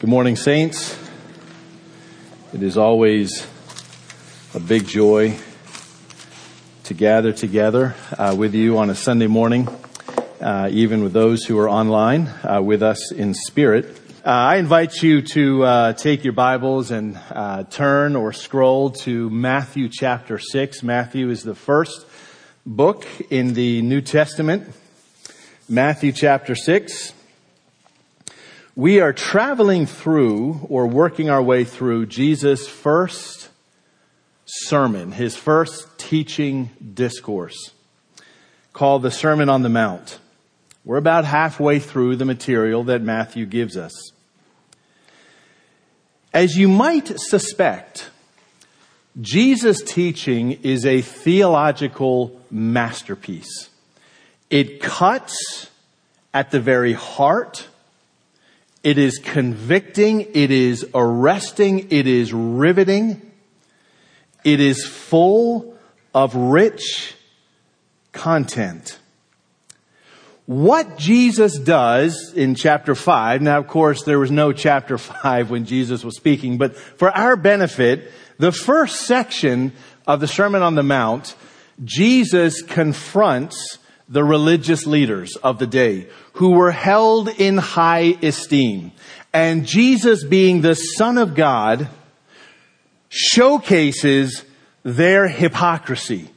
Good morning, Saints. It is always a big joy to gather together uh, with you on a Sunday morning, uh, even with those who are online uh, with us in spirit. Uh, I invite you to uh, take your Bibles and uh, turn or scroll to Matthew chapter 6. Matthew is the first book in the New Testament. Matthew chapter 6. We are traveling through or working our way through Jesus' first sermon, his first teaching discourse called the Sermon on the Mount. We're about halfway through the material that Matthew gives us. As you might suspect, Jesus' teaching is a theological masterpiece. It cuts at the very heart it is convicting. It is arresting. It is riveting. It is full of rich content. What Jesus does in chapter 5, now of course there was no chapter 5 when Jesus was speaking, but for our benefit, the first section of the Sermon on the Mount, Jesus confronts the religious leaders of the day who were held in high esteem. And Jesus being the son of God showcases their hypocrisy.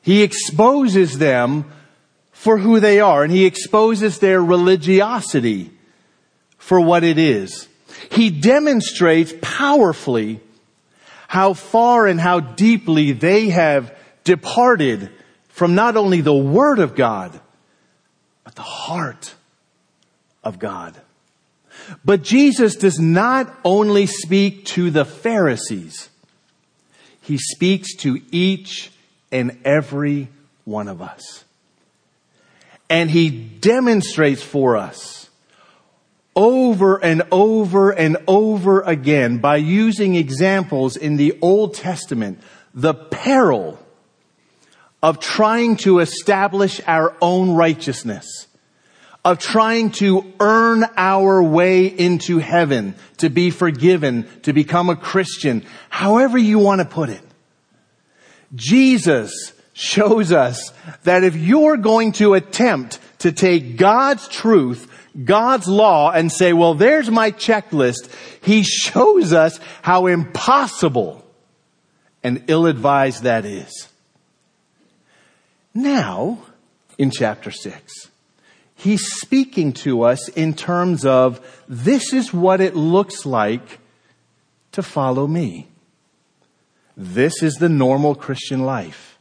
He exposes them for who they are and he exposes their religiosity for what it is. He demonstrates powerfully how far and how deeply they have departed from not only the Word of God, but the heart of God. But Jesus does not only speak to the Pharisees, He speaks to each and every one of us. And He demonstrates for us over and over and over again by using examples in the Old Testament, the peril of trying to establish our own righteousness, of trying to earn our way into heaven, to be forgiven, to become a Christian, however you want to put it. Jesus shows us that if you're going to attempt to take God's truth, God's law and say, well, there's my checklist, he shows us how impossible and ill-advised that is. Now, in chapter 6, he's speaking to us in terms of this is what it looks like to follow me. This is the normal Christian life.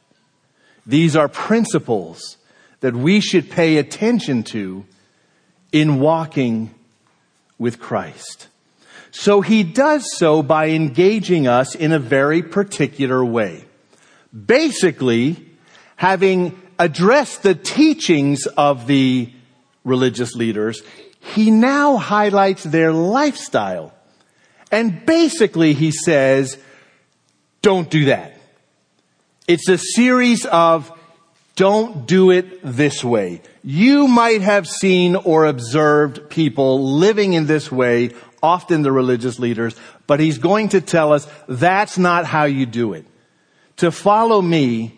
These are principles that we should pay attention to in walking with Christ. So he does so by engaging us in a very particular way. Basically, having addressed the teachings of the religious leaders, he now highlights their lifestyle. And basically he says, don't do that. It's a series of don't do it this way. You might have seen or observed people living in this way, often the religious leaders, but he's going to tell us that's not how you do it. To follow me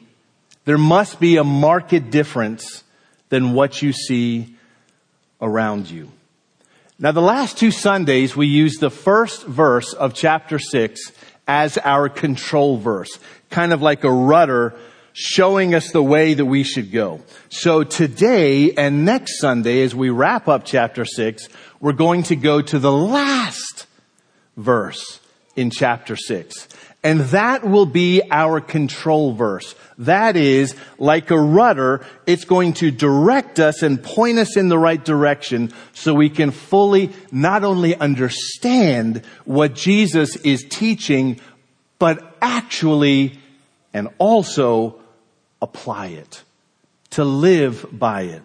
there must be a marked difference than what you see around you. Now the last two Sundays we used the first verse of chapter 6 as our control verse, kind of like a rudder showing us the way that we should go. So today and next Sunday as we wrap up chapter 6, we're going to go to the last verse in chapter 6. And that will be our control verse. That is, like a rudder, it's going to direct us and point us in the right direction so we can fully not only understand what Jesus is teaching, but actually and also apply it, to live by it.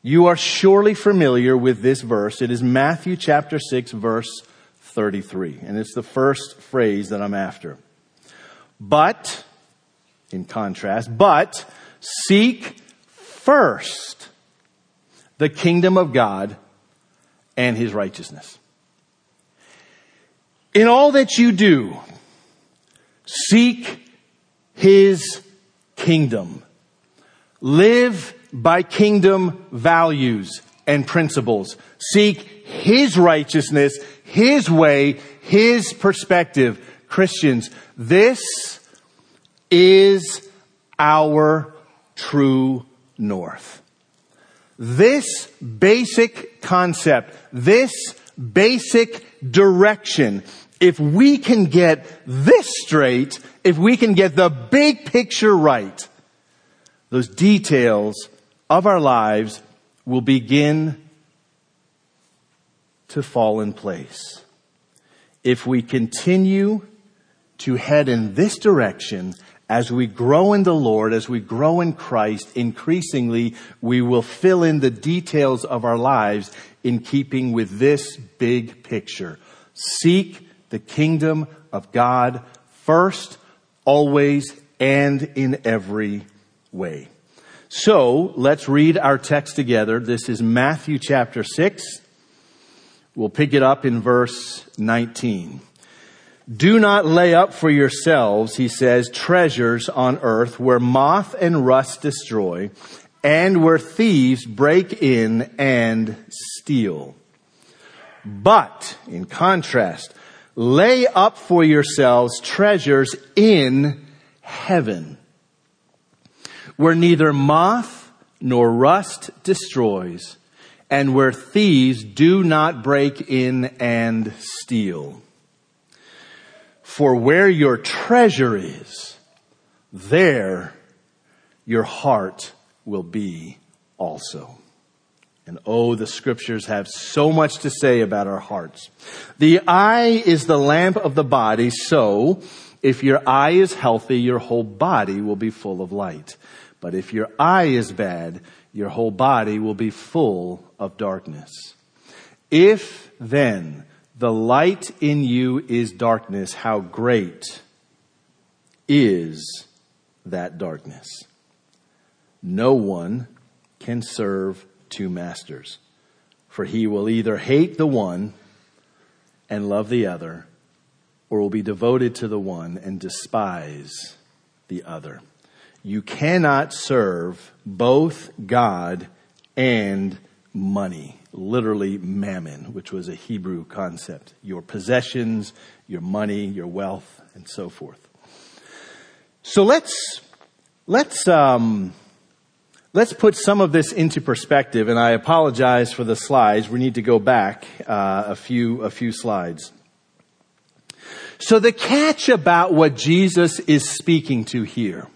You are surely familiar with this verse. It is Matthew chapter 6 verse 33. And it's the first phrase that I'm after. But, in contrast, but seek first the kingdom of God and his righteousness. In all that you do, seek his kingdom. Live by kingdom values and principles. Seek his righteousness, his way, his perspective. Christians, this is our true north. This basic concept, this basic direction, if we can get this straight, if we can get the big picture right, those details of our lives will begin to fall in place. If we continue to head in this direction, as we grow in the Lord, as we grow in Christ, increasingly we will fill in the details of our lives in keeping with this big picture. Seek the kingdom of God first, always, and in every way. So let's read our text together. This is Matthew chapter 6. We'll pick it up in verse 19. Do not lay up for yourselves, he says, treasures on earth where moth and rust destroy and where thieves break in and steal. But, in contrast, lay up for yourselves treasures in heaven where neither moth nor rust destroys and where thieves do not break in and steal. For where your treasure is, there your heart will be also. And oh, the scriptures have so much to say about our hearts. The eye is the lamp of the body, so if your eye is healthy, your whole body will be full of light. But if your eye is bad, your whole body will be full of darkness. If then the light in you is darkness, how great is that darkness? No one can serve two masters, for he will either hate the one and love the other, or will be devoted to the one and despise the other. You cannot serve both God and money literally mammon, which was a Hebrew concept. Your possessions, your money, your wealth, and so forth. So let's, let's, um, let's put some of this into perspective, and I apologize for the slides. We need to go back uh, a few, a few slides. So the catch about what Jesus is speaking to here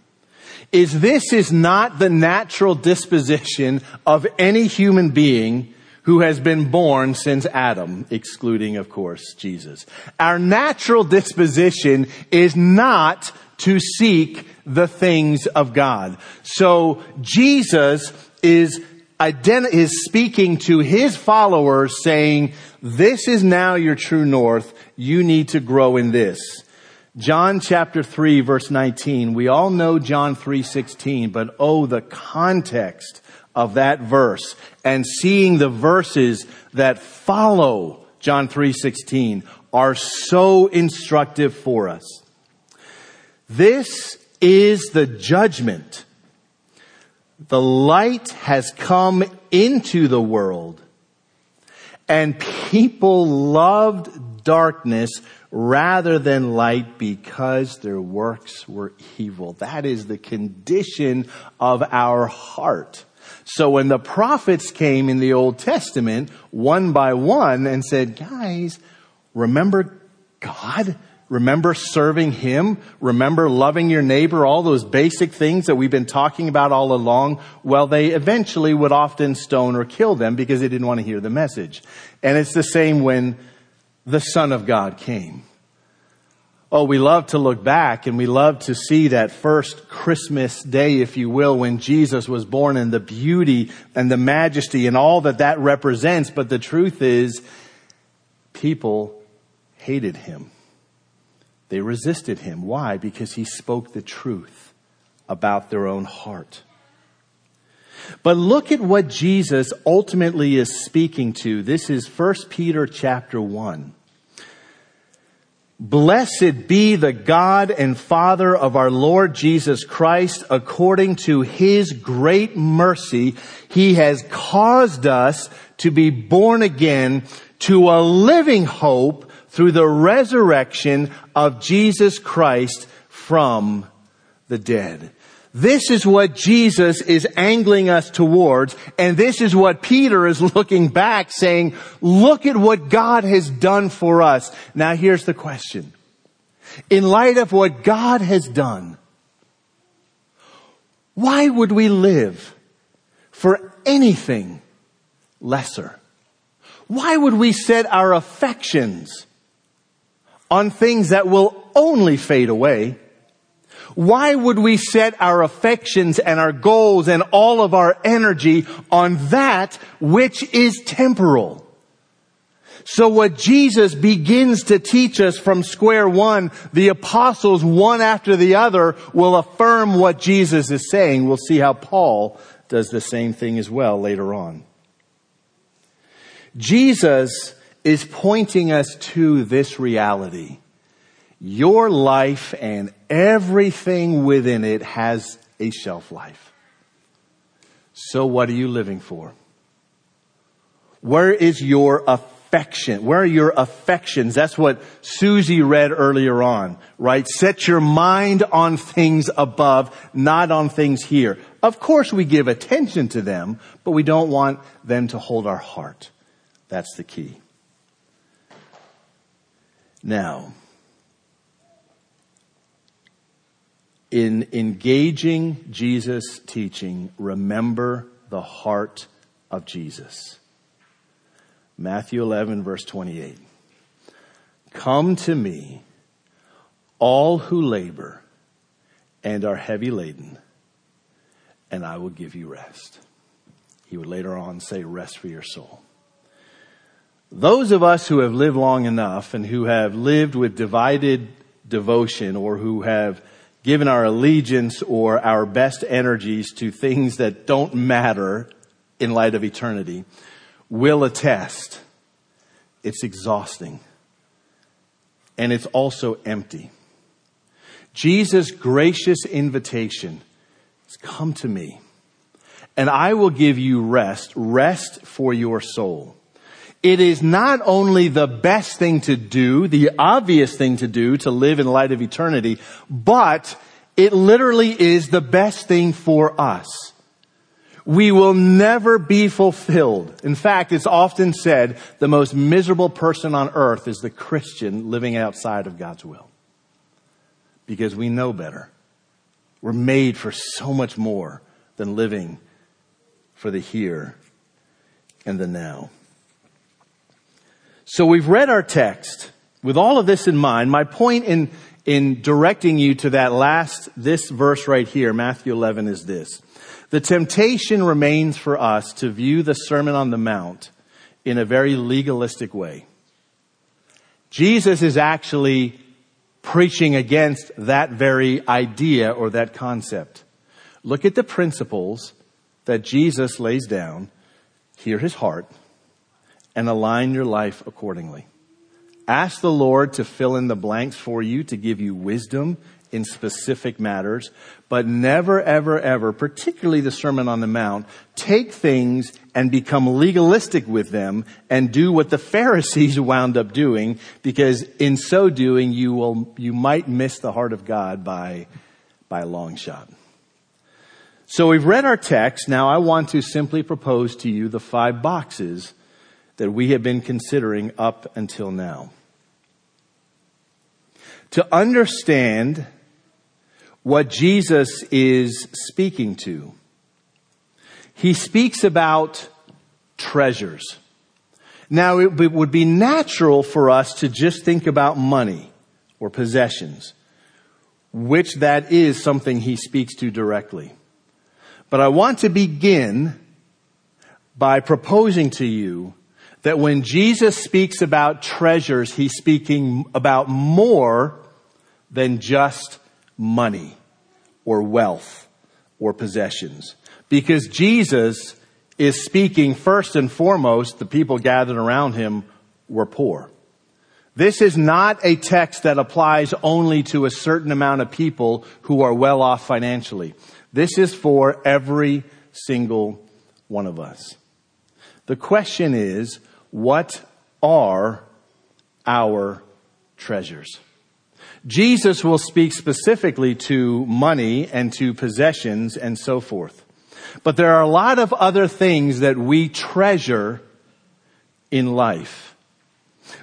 is this is not the natural disposition of any human being who has been born since Adam, excluding, of course, Jesus. Our natural disposition is not to seek the things of God. So Jesus is ident- is speaking to his followers saying, this is now your true north. You need to grow in this. John chapter 3 verse 19. We all know John 3:16, but oh the context of that verse and seeing the verses that follow John 3:16 are so instructive for us. This is the judgment. The light has come into the world and people loved darkness rather than light because their works were evil. That is the condition of our heart. So when the prophets came in the Old Testament, one by one, and said, guys, remember God? Remember serving Him? Remember loving your neighbor? All those basic things that we've been talking about all along? Well, they eventually would often stone or kill them because they didn't want to hear the message. And it's the same when the Son of God came. Oh, we love to look back and we love to see that first Christmas day, if you will, when Jesus was born and the beauty and the majesty and all that that represents. But the truth is, people hated him. They resisted him. Why? Because he spoke the truth about their own heart. But look at what Jesus ultimately is speaking to. This is 1 Peter chapter 1. Blessed be the God and Father of our Lord Jesus Christ. According to his great mercy, he has caused us to be born again to a living hope through the resurrection of Jesus Christ from the dead. This is what Jesus is angling us towards, and this is what Peter is looking back saying, look at what God has done for us. Now here's the question. In light of what God has done, why would we live for anything lesser? Why would we set our affections on things that will only fade away? Why would we set our affections and our goals and all of our energy on that which is temporal? So what Jesus begins to teach us from square one, the apostles one after the other will affirm what Jesus is saying. We'll see how Paul does the same thing as well later on. Jesus is pointing us to this reality. Your life and everything within it has a shelf life. So what are you living for? Where is your affection? Where are your affections? That's what Susie read earlier on, right? Set your mind on things above, not on things here. Of course we give attention to them, but we don't want them to hold our heart. That's the key. Now, in engaging Jesus' teaching, remember the heart of Jesus. Matthew 11 verse 28. Come to me, all who labor and are heavy laden, and I will give you rest. He would later on say, rest for your soul. Those of us who have lived long enough and who have lived with divided devotion or who have given our allegiance or our best energies to things that don't matter in light of eternity will attest it's exhausting and it's also empty. Jesus' gracious invitation is come to me and I will give you rest, rest for your soul. It is not only the best thing to do, the obvious thing to do to live in light of eternity, but it literally is the best thing for us. We will never be fulfilled. In fact, it's often said the most miserable person on earth is the Christian living outside of God's will. Because we know better. We're made for so much more than living for the here and the now. So we've read our text with all of this in mind. My point in, in directing you to that last, this verse right here, Matthew 11 is this. The temptation remains for us to view the Sermon on the Mount in a very legalistic way. Jesus is actually preaching against that very idea or that concept. Look at the principles that Jesus lays down. Hear his heart and align your life accordingly. Ask the Lord to fill in the blanks for you, to give you wisdom in specific matters, but never, ever, ever, particularly the Sermon on the Mount, take things and become legalistic with them and do what the Pharisees wound up doing, because in so doing, you will, you might miss the heart of God by, by a long shot. So we've read our text. Now I want to simply propose to you the five boxes that we have been considering up until now. To understand what Jesus is speaking to, he speaks about treasures. Now, it would be natural for us to just think about money or possessions, which that is something he speaks to directly. But I want to begin by proposing to you that when Jesus speaks about treasures, he's speaking about more than just money or wealth or possessions. Because Jesus is speaking first and foremost, the people gathered around him were poor. This is not a text that applies only to a certain amount of people who are well off financially. This is for every single one of us. The question is, what are our treasures? Jesus will speak specifically to money and to possessions and so forth. But there are a lot of other things that we treasure in life.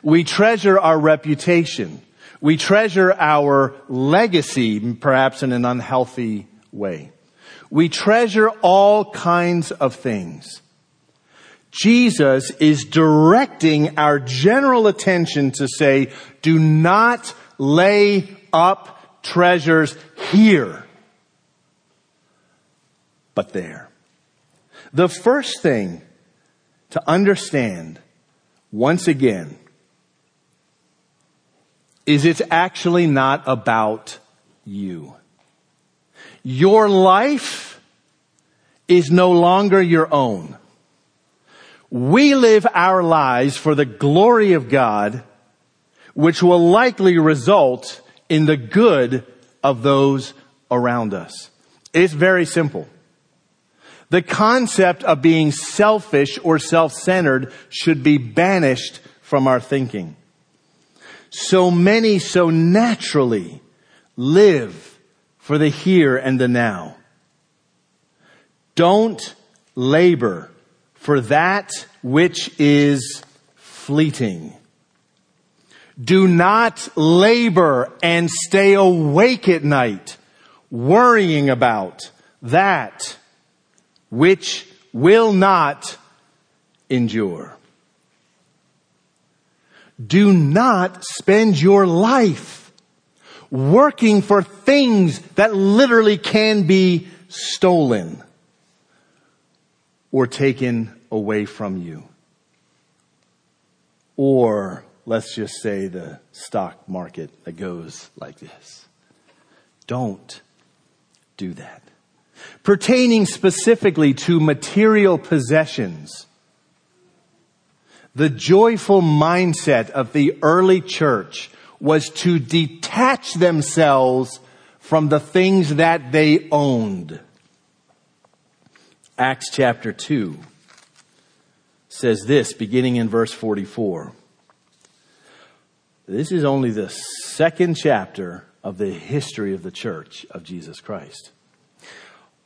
We treasure our reputation. We treasure our legacy, perhaps in an unhealthy way. We treasure all kinds of things. Jesus is directing our general attention to say, do not lay up treasures here, but there. The first thing to understand, once again, is it's actually not about you. Your life is no longer your own. We live our lives for the glory of God, which will likely result in the good of those around us. It's very simple. The concept of being selfish or self-centered should be banished from our thinking so many so naturally live for the here and the now. Don't labor for that which is fleeting. Do not labor and stay awake at night worrying about that which will not endure. Do not spend your life working for things that literally can be stolen or taken away from you. Or let's just say the stock market that goes like this. Don't do that. Pertaining specifically to material possessions, the joyful mindset of the early church was to detach themselves from the things that they owned. Acts chapter 2 says this, beginning in verse 44. This is only the second chapter of the history of the church of Jesus Christ.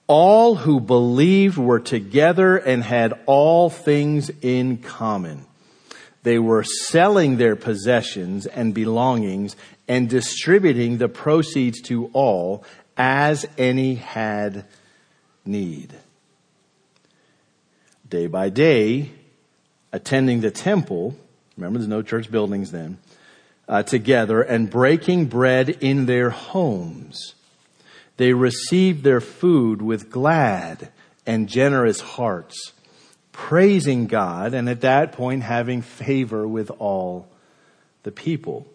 All who believed were together and had all things in common they were selling their possessions and belongings and distributing the proceeds to all as any had need. Day by day, attending the temple, remember there's no church buildings then, uh, together and breaking bread in their homes. They received their food with glad and generous hearts praising God and at that point having favor with all the people.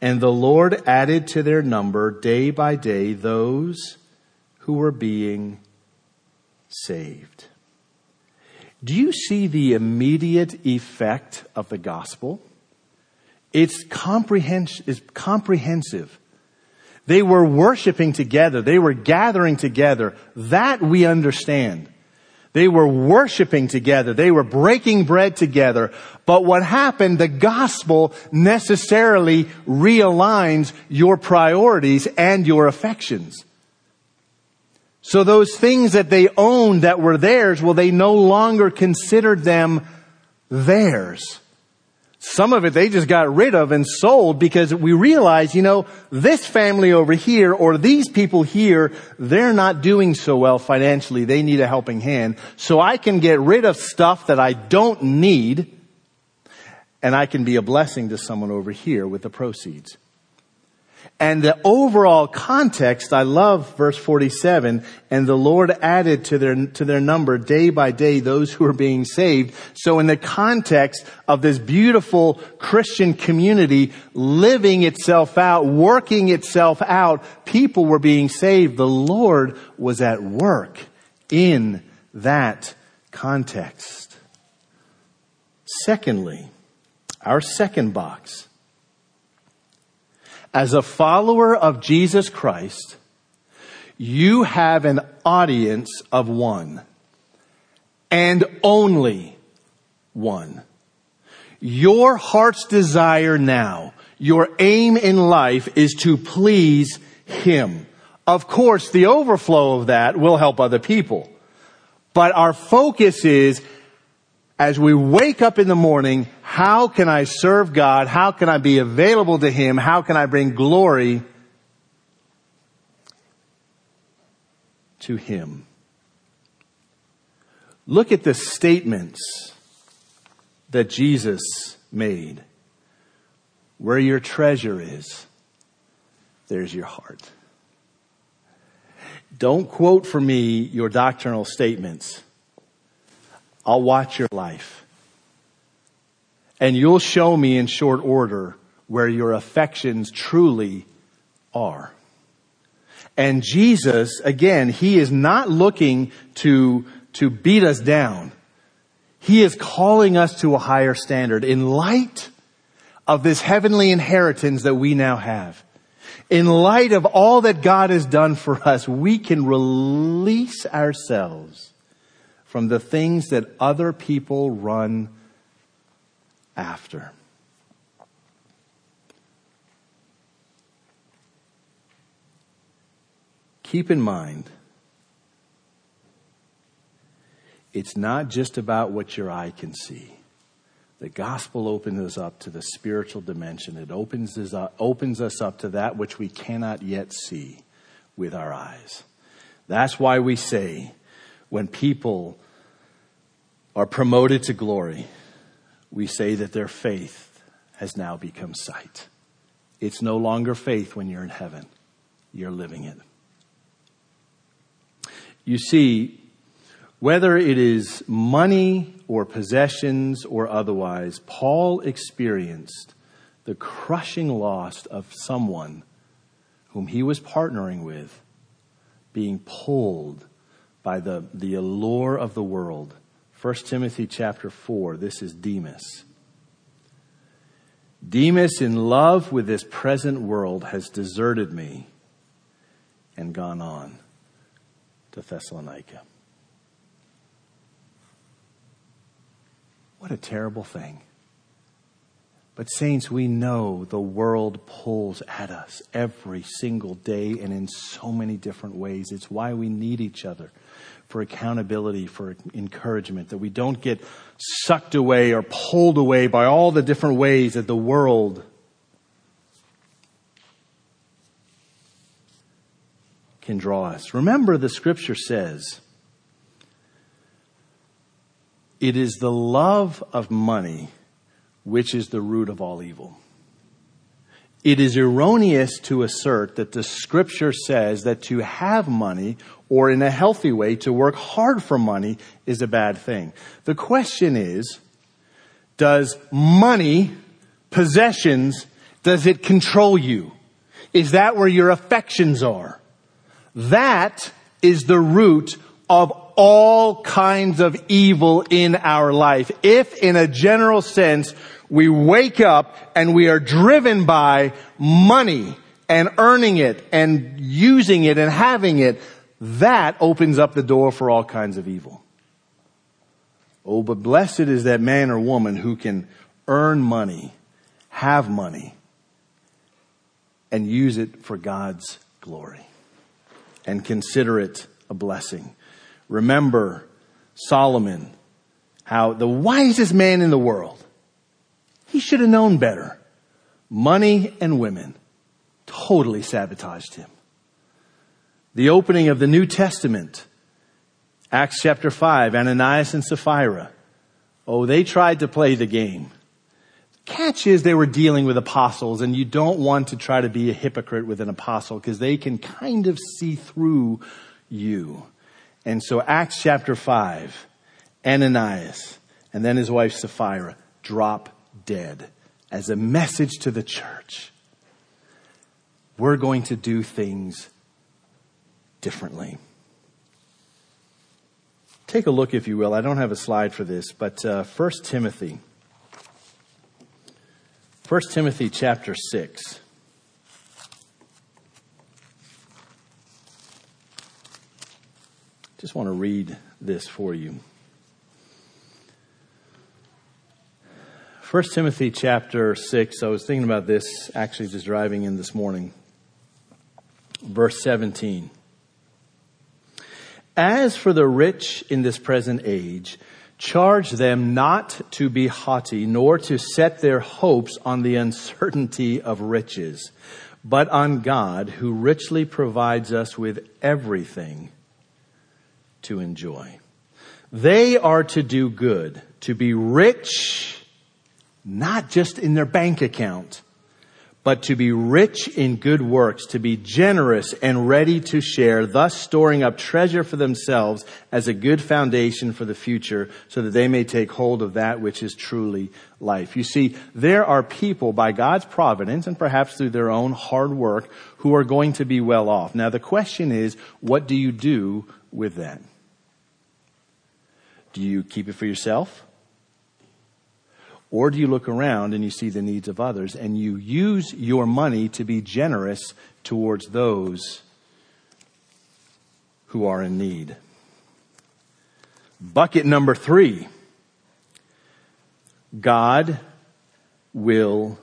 And the Lord added to their number day by day those who were being saved. Do you see the immediate effect of the gospel? It's, it's comprehensive. They were worshiping together. They were gathering together. That we understand. They were worshiping together. They were breaking bread together. But what happened, the gospel necessarily realigns your priorities and your affections. So those things that they owned that were theirs, well, they no longer considered them theirs. Some of it they just got rid of and sold because we realized, you know, this family over here or these people here, they're not doing so well financially. They need a helping hand. So I can get rid of stuff that I don't need and I can be a blessing to someone over here with the proceeds. And the overall context, I love verse 47, and the Lord added to their, to their number day by day those who are being saved. So in the context of this beautiful Christian community living itself out, working itself out, people were being saved. The Lord was at work in that context. Secondly, our second box As a follower of Jesus Christ, you have an audience of one and only one. Your heart's desire now, your aim in life is to please Him. Of course, the overflow of that will help other people. But our focus is, as we wake up in the morning, how can I serve God? How can I be available to Him? How can I bring glory to Him? Look at the statements that Jesus made. Where your treasure is, there's your heart. Don't quote for me your doctrinal statements. I'll watch your life. And you'll show me in short order where your affections truly are. And Jesus, again, He is not looking to, to beat us down. He is calling us to a higher standard in light of this heavenly inheritance that we now have. In light of all that God has done for us, we can release ourselves from the things that other people run after. Keep in mind, it's not just about what your eye can see. The gospel opens us up to the spiritual dimension. It opens us, up, opens us up to that which we cannot yet see with our eyes. That's why we say when people are promoted to glory, we say that their faith has now become sight. It's no longer faith when you're in heaven. You're living it. You see, whether it is money or possessions or otherwise, Paul experienced the crushing loss of someone whom he was partnering with being pulled by the, the allure of the world. 1 Timothy chapter 4, this is Demas. Demas, in love with this present world, has deserted me and gone on to Thessalonica. What a terrible thing. But, saints, we know the world pulls at us every single day and in so many different ways. It's why we need each other for accountability, for encouragement, that we don't get sucked away or pulled away by all the different ways that the world can draw us. Remember, the scripture says, it is the love of money which is the root of all evil. It is erroneous to assert that the scripture says that to have money or in a healthy way to work hard for money is a bad thing. The question is, does money, possessions, does it control you? Is that where your affections are? That is the root of all kinds of evil in our life. If in a general sense, we wake up and we are driven by money and earning it and using it and having it, that opens up the door for all kinds of evil. Oh, but blessed is that man or woman who can earn money, have money, and use it for God's glory and consider it a blessing. Remember Solomon, how the wisest man in the world, he should have known better. Money and women totally sabotaged him. The opening of the New Testament, Acts chapter 5, Ananias and Sapphira. Oh, they tried to play the game. Catch is they were dealing with apostles and you don't want to try to be a hypocrite with an apostle because they can kind of see through you. And so Acts chapter 5, Ananias and then his wife Sapphira drop as a message to the church. We're going to do things differently. Take a look, if you will. I don't have a slide for this, but uh, 1 Timothy. 1 Timothy chapter 6. Just want to read this for you. 1 Timothy chapter 6, I was thinking about this actually just driving in this morning. Verse 17. As for the rich in this present age, charge them not to be haughty, nor to set their hopes on the uncertainty of riches, but on God, who richly provides us with everything to enjoy. They are to do good, to be rich not just in their bank account, but to be rich in good works, to be generous and ready to share, thus storing up treasure for themselves as a good foundation for the future so that they may take hold of that which is truly life. You see, there are people by God's providence and perhaps through their own hard work who are going to be well off. Now the question is, what do you do with that? Do you keep it for yourself? Or do you look around and you see the needs of others and you use your money to be generous towards those who are in need? Bucket number three. God will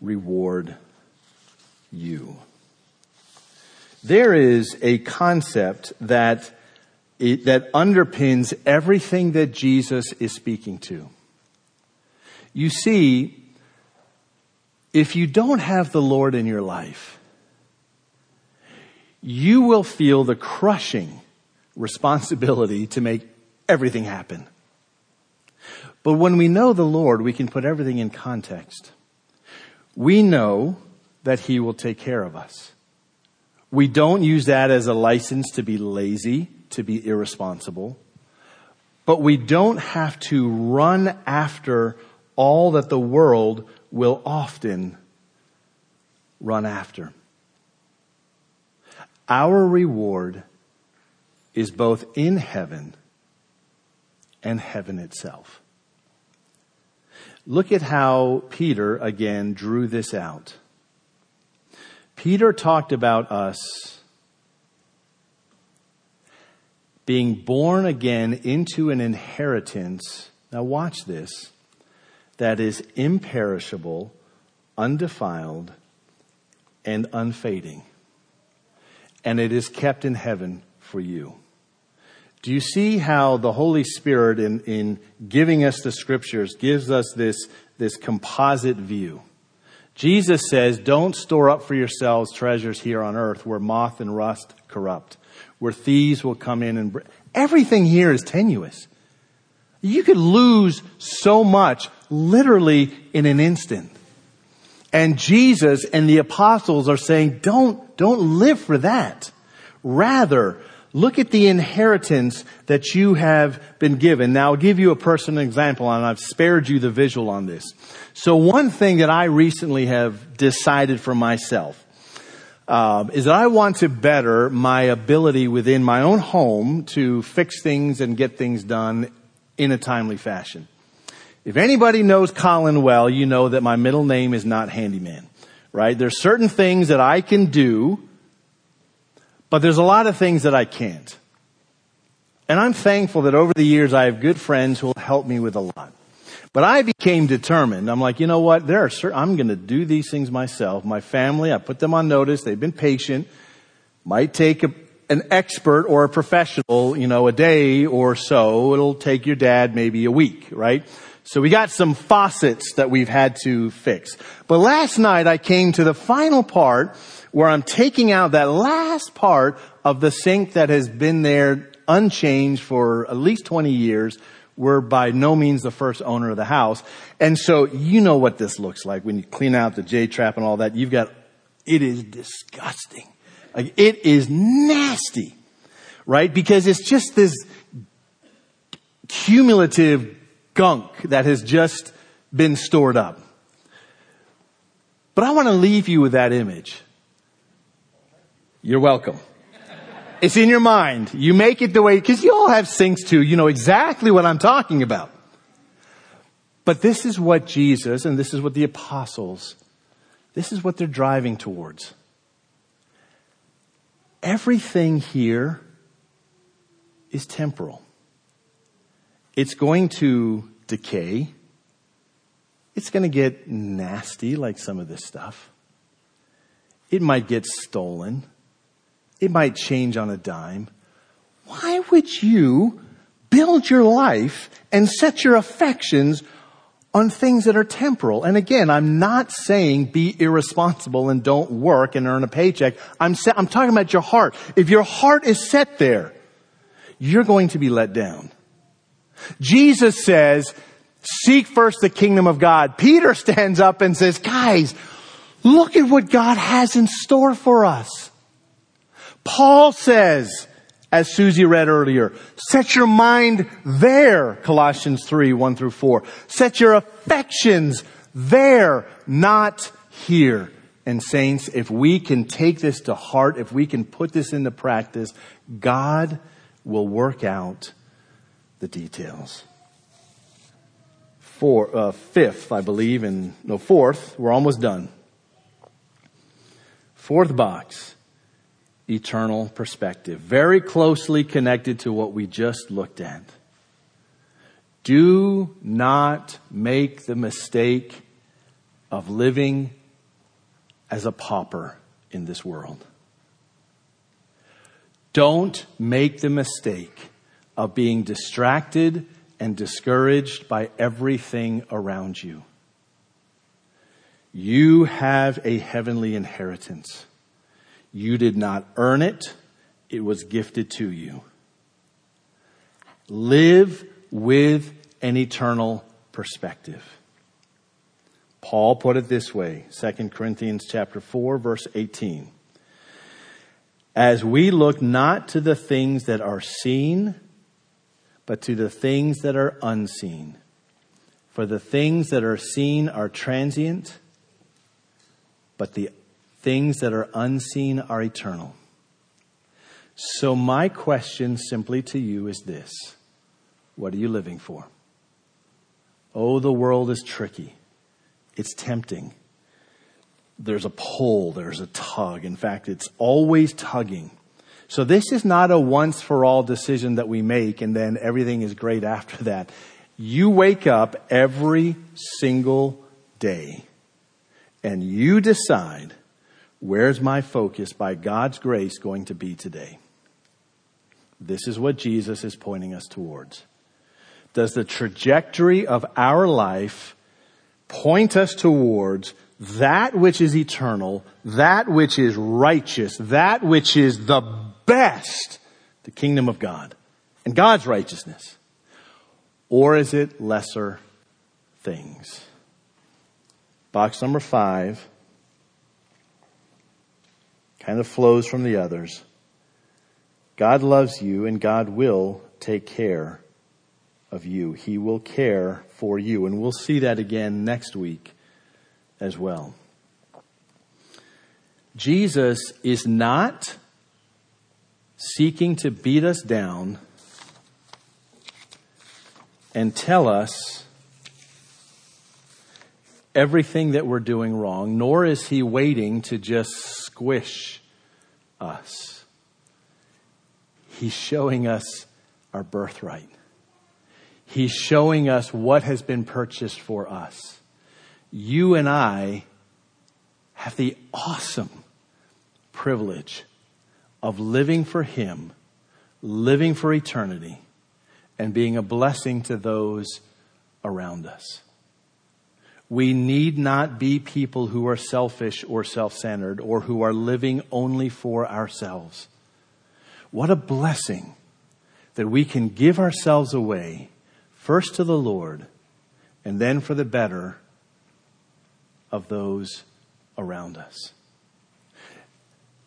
reward you. There is a concept that, it, that underpins everything that Jesus is speaking to. You see, if you don't have the Lord in your life, you will feel the crushing responsibility to make everything happen. But when we know the Lord, we can put everything in context. We know that He will take care of us. We don't use that as a license to be lazy, to be irresponsible. But we don't have to run after all that the world will often run after. Our reward is both in heaven and heaven itself. Look at how Peter again drew this out. Peter talked about us being born again into an inheritance. Now watch this that is imperishable, undefiled, and unfading. And it is kept in heaven for you. Do you see how the Holy Spirit in, in giving us the scriptures gives us this, this composite view? Jesus says, don't store up for yourselves treasures here on earth where moth and rust corrupt, where thieves will come in and, br- everything here is tenuous. You could lose so much literally in an instant. And Jesus and the apostles are saying, don't, don't live for that. Rather, look at the inheritance that you have been given. Now I'll give you a personal example and I've spared you the visual on this. So one thing that I recently have decided for myself um, is that I want to better my ability within my own home to fix things and get things done in a timely fashion. If anybody knows Colin well, you know that my middle name is not handyman, right? There's certain things that I can do, but there's a lot of things that I can't. And I'm thankful that over the years I have good friends who will help me with a lot. But I became determined. I'm like, you know what? There are certain, I'm going to do these things myself. My family, I put them on notice. They've been patient. Might take a, an expert or a professional, you know, a day or so. It'll take your dad maybe a week, right? So we got some faucets that we've had to fix. But last night I came to the final part where I'm taking out that last part of the sink that has been there unchanged for at least 20 years. We're by no means the first owner of the house. And so you know what this looks like when you clean out the J trap and all that. You've got, it is disgusting. Like it is nasty, right? Because it's just this cumulative gunk that has just been stored up. But I want to leave you with that image. You're welcome. It's in your mind. You make it the way, cause you all have sinks too. You know exactly what I'm talking about. But this is what Jesus and this is what the apostles, this is what they're driving towards everything here is temporal. It's going to decay. It's going to get nasty like some of this stuff. It might get stolen. It might change on a dime. Why would you build your life and set your affections on things that are temporal. And again, I'm not saying be irresponsible and don't work and earn a paycheck. I'm, I'm talking about your heart. If your heart is set there, you're going to be let down. Jesus says, seek first the kingdom of God. Peter stands up and says, guys, look at what God has in store for us. Paul says, as Susie read earlier. Set your mind there, Colossians 3, 1 through 4. Set your affections there, not here. And saints, if we can take this to heart, if we can put this into practice, God will work out the details. Four, uh, fifth, I believe, and no, fourth, we're almost done. Fourth box eternal perspective, very closely connected to what we just looked at. Do not make the mistake of living as a pauper in this world. Don't make the mistake of being distracted and discouraged by everything around you. You have a heavenly inheritance. You did not earn it. It was gifted to you. Live with an eternal perspective. Paul put it this way, 2 Corinthians chapter 4 verse 18. As we look not to the things that are seen, but to the things that are unseen. For the things that are seen are transient, but the things that are unseen are eternal. So, my question simply to you is this What are you living for? Oh, the world is tricky. It's tempting. There's a pull, there's a tug. In fact, it's always tugging. So, this is not a once for all decision that we make and then everything is great after that. You wake up every single day and you decide Where's my focus by God's grace going to be today? This is what Jesus is pointing us towards. Does the trajectory of our life point us towards that which is eternal, that which is righteous, that which is the best, the kingdom of God and God's righteousness? Or is it lesser things? Box number five kind of flows from the others. God loves you and God will take care of you. He will care for you. And we'll see that again next week as well. Jesus is not seeking to beat us down and tell us everything that we're doing wrong, nor is he waiting to just squish us. He's showing us our birthright. He's showing us what has been purchased for us. You and I have the awesome privilege of living for Him, living for eternity, and being a blessing to those around us. We need not be people who are selfish or self-centered or who are living only for ourselves. What a blessing that we can give ourselves away first to the Lord and then for the better of those around us.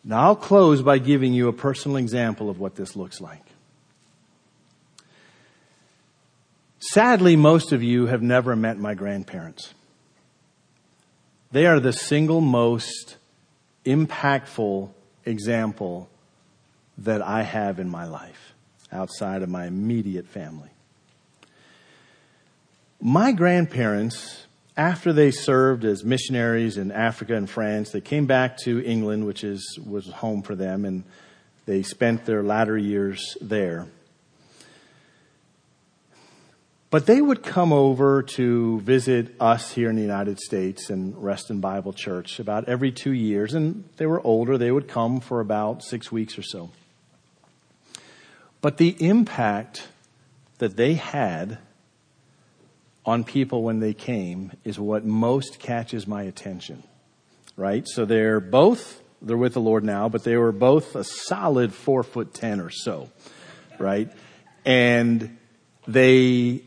Now I'll close by giving you a personal example of what this looks like. Sadly, most of you have never met my grandparents. They are the single most impactful example that I have in my life outside of my immediate family. My grandparents, after they served as missionaries in Africa and France, they came back to England, which is, was home for them, and they spent their latter years there. But they would come over to visit us here in the United States and Rest Reston Bible Church about every two years. And they were older. They would come for about six weeks or so. But the impact that they had on people when they came is what most catches my attention. Right? So they're both, they're with the Lord now, but they were both a solid four foot ten or so. Right? And they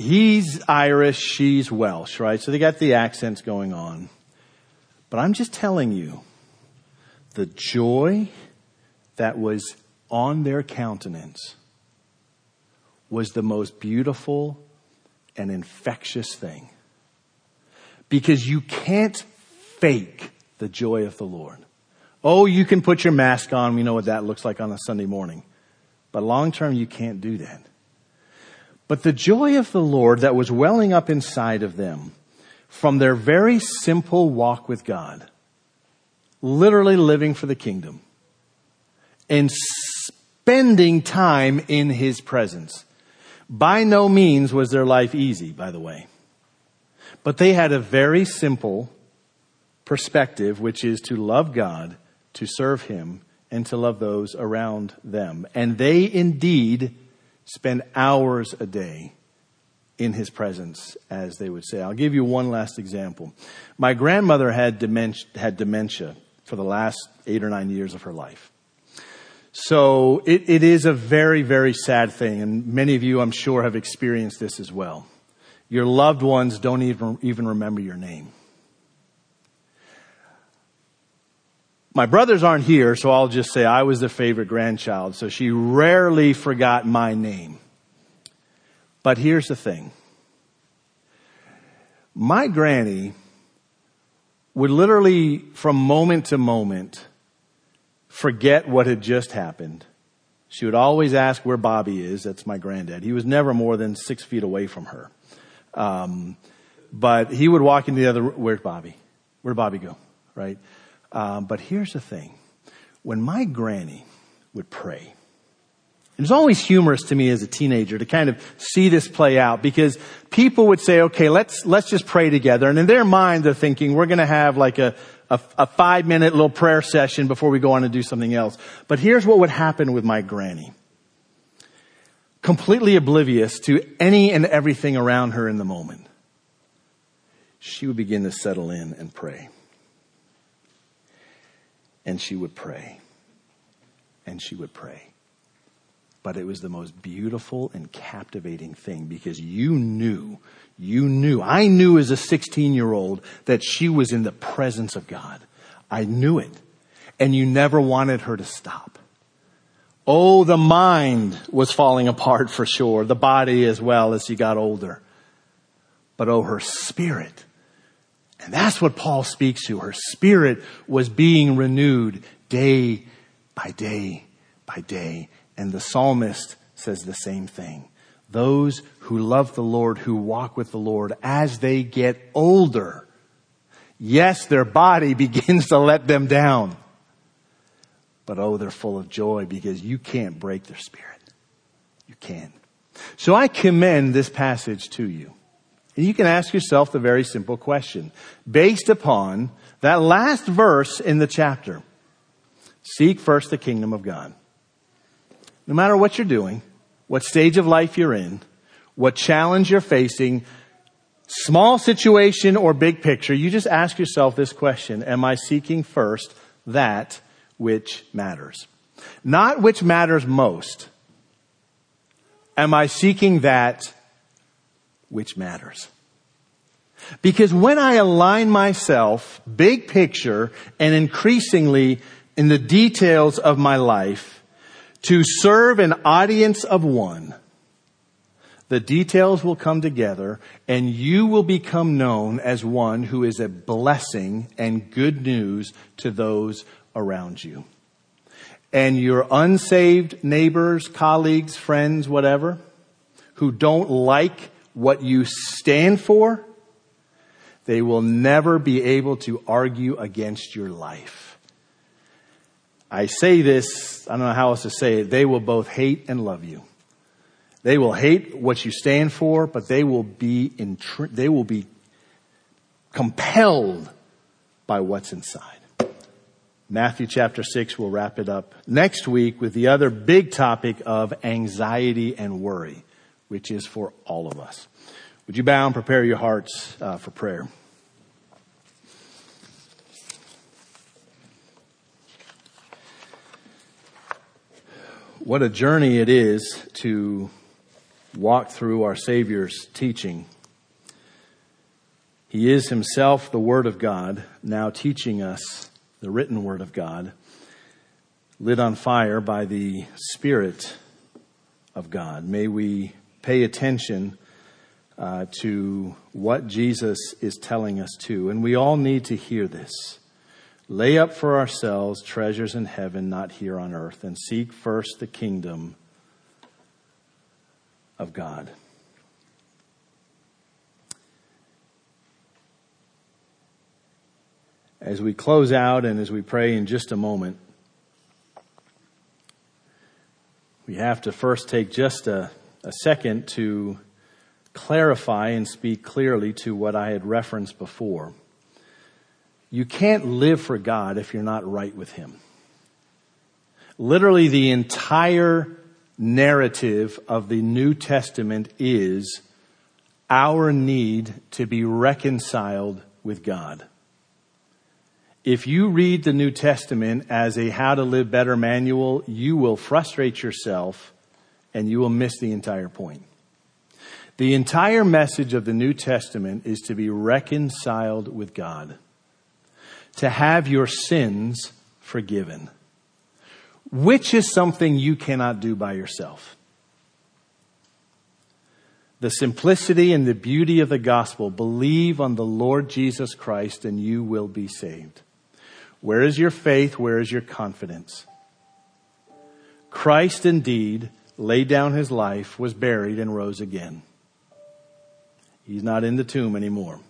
he's Irish, she's Welsh, right? So they got the accents going on. But I'm just telling you, the joy that was on their countenance was the most beautiful and infectious thing. Because you can't fake the joy of the Lord. Oh, you can put your mask on. We know what that looks like on a Sunday morning. But long term, you can't do that. But the joy of the Lord that was welling up inside of them from their very simple walk with God, literally living for the kingdom, and spending time in His presence. By no means was their life easy, by the way. But they had a very simple perspective, which is to love God, to serve Him, and to love those around them. And they indeed spend hours a day in his presence, as they would say. I'll give you one last example. My grandmother had dementia, had dementia for the last eight or nine years of her life. So it, it is a very, very sad thing, and many of you, I'm sure, have experienced this as well. Your loved ones don't even, even remember your name. My brothers aren't here, so I'll just say I was the favorite grandchild, so she rarely forgot my name. But here's the thing. My granny would literally, from moment to moment, forget what had just happened. She would always ask where Bobby is. That's my granddad. He was never more than six feet away from her. Um, but he would walk into the other, where's Bobby? Where'd Bobby go? Right? Um, but here's the thing. When my granny would pray, it was always humorous to me as a teenager to kind of see this play out because people would say, okay, let's, let's just pray together. And in their mind, they're thinking we're going to have like a, a, a five minute little prayer session before we go on and do something else. But here's what would happen with my granny. Completely oblivious to any and everything around her in the moment. She would begin to settle in and pray and she would pray. And she would pray. But it was the most beautiful and captivating thing because you knew, you knew, I knew as a 16 year old that she was in the presence of God. I knew it. And you never wanted her to stop. Oh, the mind was falling apart for sure, the body as well as she got older. But oh, her spirit and that's what Paul speaks to. Her spirit was being renewed day by day by day. And the psalmist says the same thing. Those who love the Lord, who walk with the Lord as they get older, yes, their body begins to let them down. But oh, they're full of joy because you can't break their spirit. You can't. So I commend this passage to you. And you can ask yourself the very simple question based upon that last verse in the chapter. Seek first the kingdom of God. No matter what you're doing, what stage of life you're in, what challenge you're facing, small situation or big picture, you just ask yourself this question. Am I seeking first that which matters? Not which matters most. Am I seeking that which matters. Because when I align myself, big picture, and increasingly in the details of my life, to serve an audience of one, the details will come together and you will become known as one who is a blessing and good news to those around you. And your unsaved neighbors, colleagues, friends, whatever, who don't like what you stand for, they will never be able to argue against your life. I say this, I don't know how else to say it, they will both hate and love you. They will hate what you stand for, but they will be intri- they will be compelled by what's inside. Matthew chapter 6 will wrap it up next week with the other big topic of anxiety and worry, which is for all of us. Would you bow and prepare your hearts uh, for prayer? What a journey it is to walk through our Savior's teaching. He is himself the Word of God, now teaching us the written Word of God, lit on fire by the Spirit of God. May we pay attention uh, to what Jesus is telling us to. And we all need to hear this. Lay up for ourselves treasures in heaven, not here on earth, and seek first the kingdom of God. As we close out and as we pray in just a moment, we have to first take just a, a second to clarify and speak clearly to what I had referenced before. You can't live for God if you're not right with Him. Literally, the entire narrative of the New Testament is our need to be reconciled with God. If you read the New Testament as a how to live better manual, you will frustrate yourself and you will miss the entire point. The entire message of the New Testament is to be reconciled with God, to have your sins forgiven which is something you cannot do by yourself. The simplicity and the beauty of the gospel. Believe on the Lord Jesus Christ and you will be saved. Where is your faith? Where is your confidence? Christ indeed laid down his life, was buried, and rose again. He's not in the tomb anymore.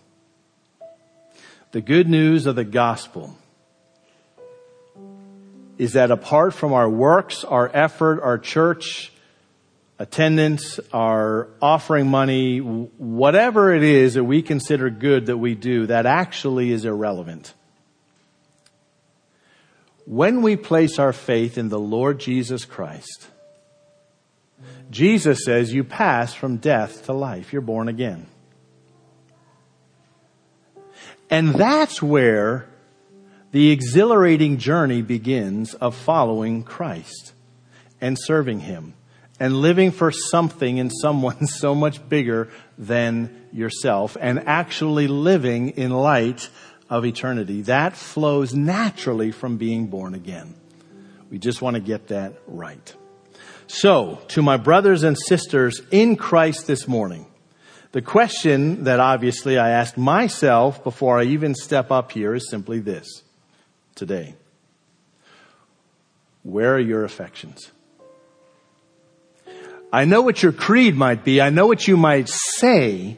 The good news of the gospel is that apart from our works, our effort, our church attendance, our offering money, whatever it is that we consider good that we do, that actually is irrelevant. When we place our faith in the Lord Jesus Christ, Jesus says you pass from death to life. You're born again. And that's where the exhilarating journey begins of following Christ and serving Him and living for something and someone so much bigger than yourself and actually living in light of eternity. That flows naturally from being born again. We just want to get that right. So, to my brothers and sisters in Christ this morning, the question that obviously I asked myself before I even step up here is simply this today? Where are your affections? I know what your creed might be. I know what you might say.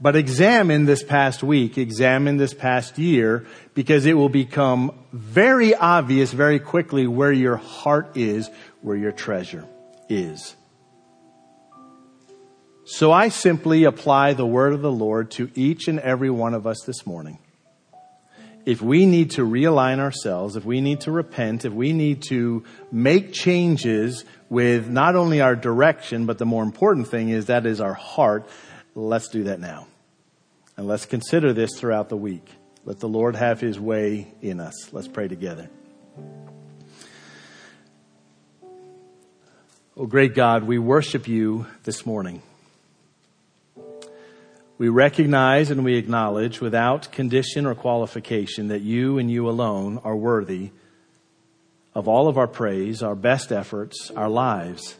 But examine this past week, examine this past year, because it will become very obvious very quickly where your heart is, where your treasure is. So I simply apply the word of the Lord to each and every one of us this morning if we need to realign ourselves, if we need to repent, if we need to make changes with not only our direction, but the more important thing is that is our heart, let's do that now. And let's consider this throughout the week. Let the Lord have his way in us. Let's pray together. Oh, great God, we worship you this morning. We recognize and we acknowledge without condition or qualification that you and you alone are worthy of all of our praise, our best efforts, our lives.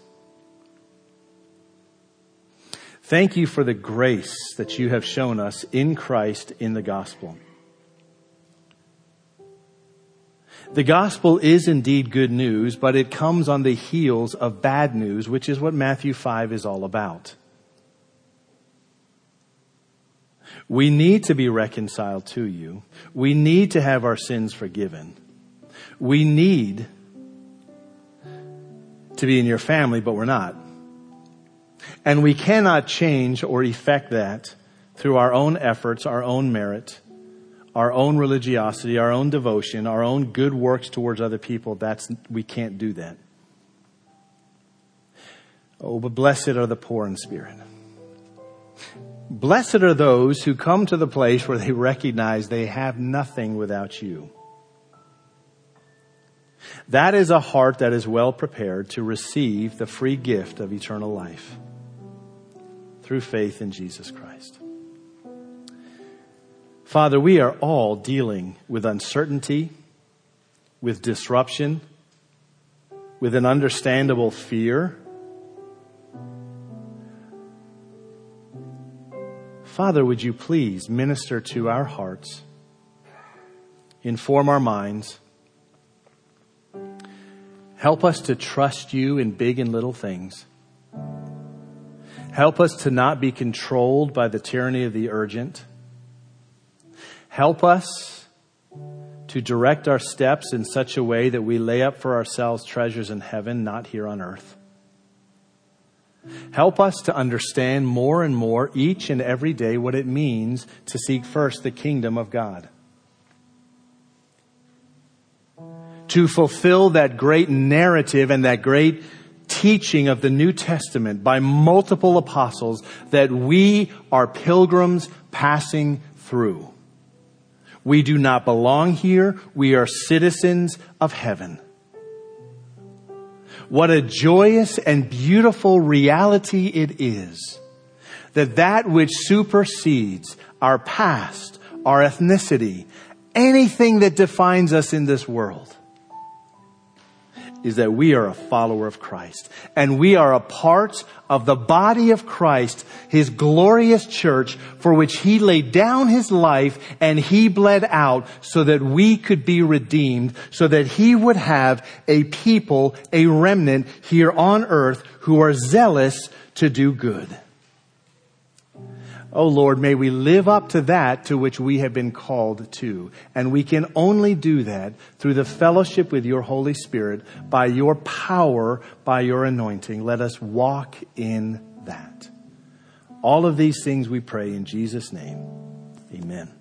Thank you for the grace that you have shown us in Christ in the gospel. The gospel is indeed good news, but it comes on the heels of bad news, which is what Matthew 5 is all about. We need to be reconciled to you. We need to have our sins forgiven. We need to be in your family, but we're not. And we cannot change or effect that through our own efforts, our own merit, our own religiosity, our own devotion, our own good works towards other people. That's, we can't do that. Oh, but blessed are the poor in spirit. Blessed are those who come to the place where they recognize they have nothing without you. That is a heart that is well prepared to receive the free gift of eternal life through faith in Jesus Christ. Father, we are all dealing with uncertainty, with disruption, with an understandable fear. Father, would you please minister to our hearts, inform our minds, help us to trust you in big and little things. Help us to not be controlled by the tyranny of the urgent. Help us to direct our steps in such a way that we lay up for ourselves treasures in heaven, not here on earth. Help us to understand more and more each and every day what it means to seek first the kingdom of God. To fulfill that great narrative and that great teaching of the New Testament by multiple apostles that we are pilgrims passing through. We do not belong here. We are citizens of heaven. What a joyous and beautiful reality it is that that which supersedes our past, our ethnicity, anything that defines us in this world is that we are a follower of Christ and we are a part of the body of Christ, his glorious church for which he laid down his life and he bled out so that we could be redeemed, so that he would have a people, a remnant here on earth who are zealous to do good. Oh Lord, may we live up to that to which we have been called to. And we can only do that through the fellowship with your Holy Spirit, by your power, by your anointing. Let us walk in that. All of these things we pray in Jesus' name. Amen.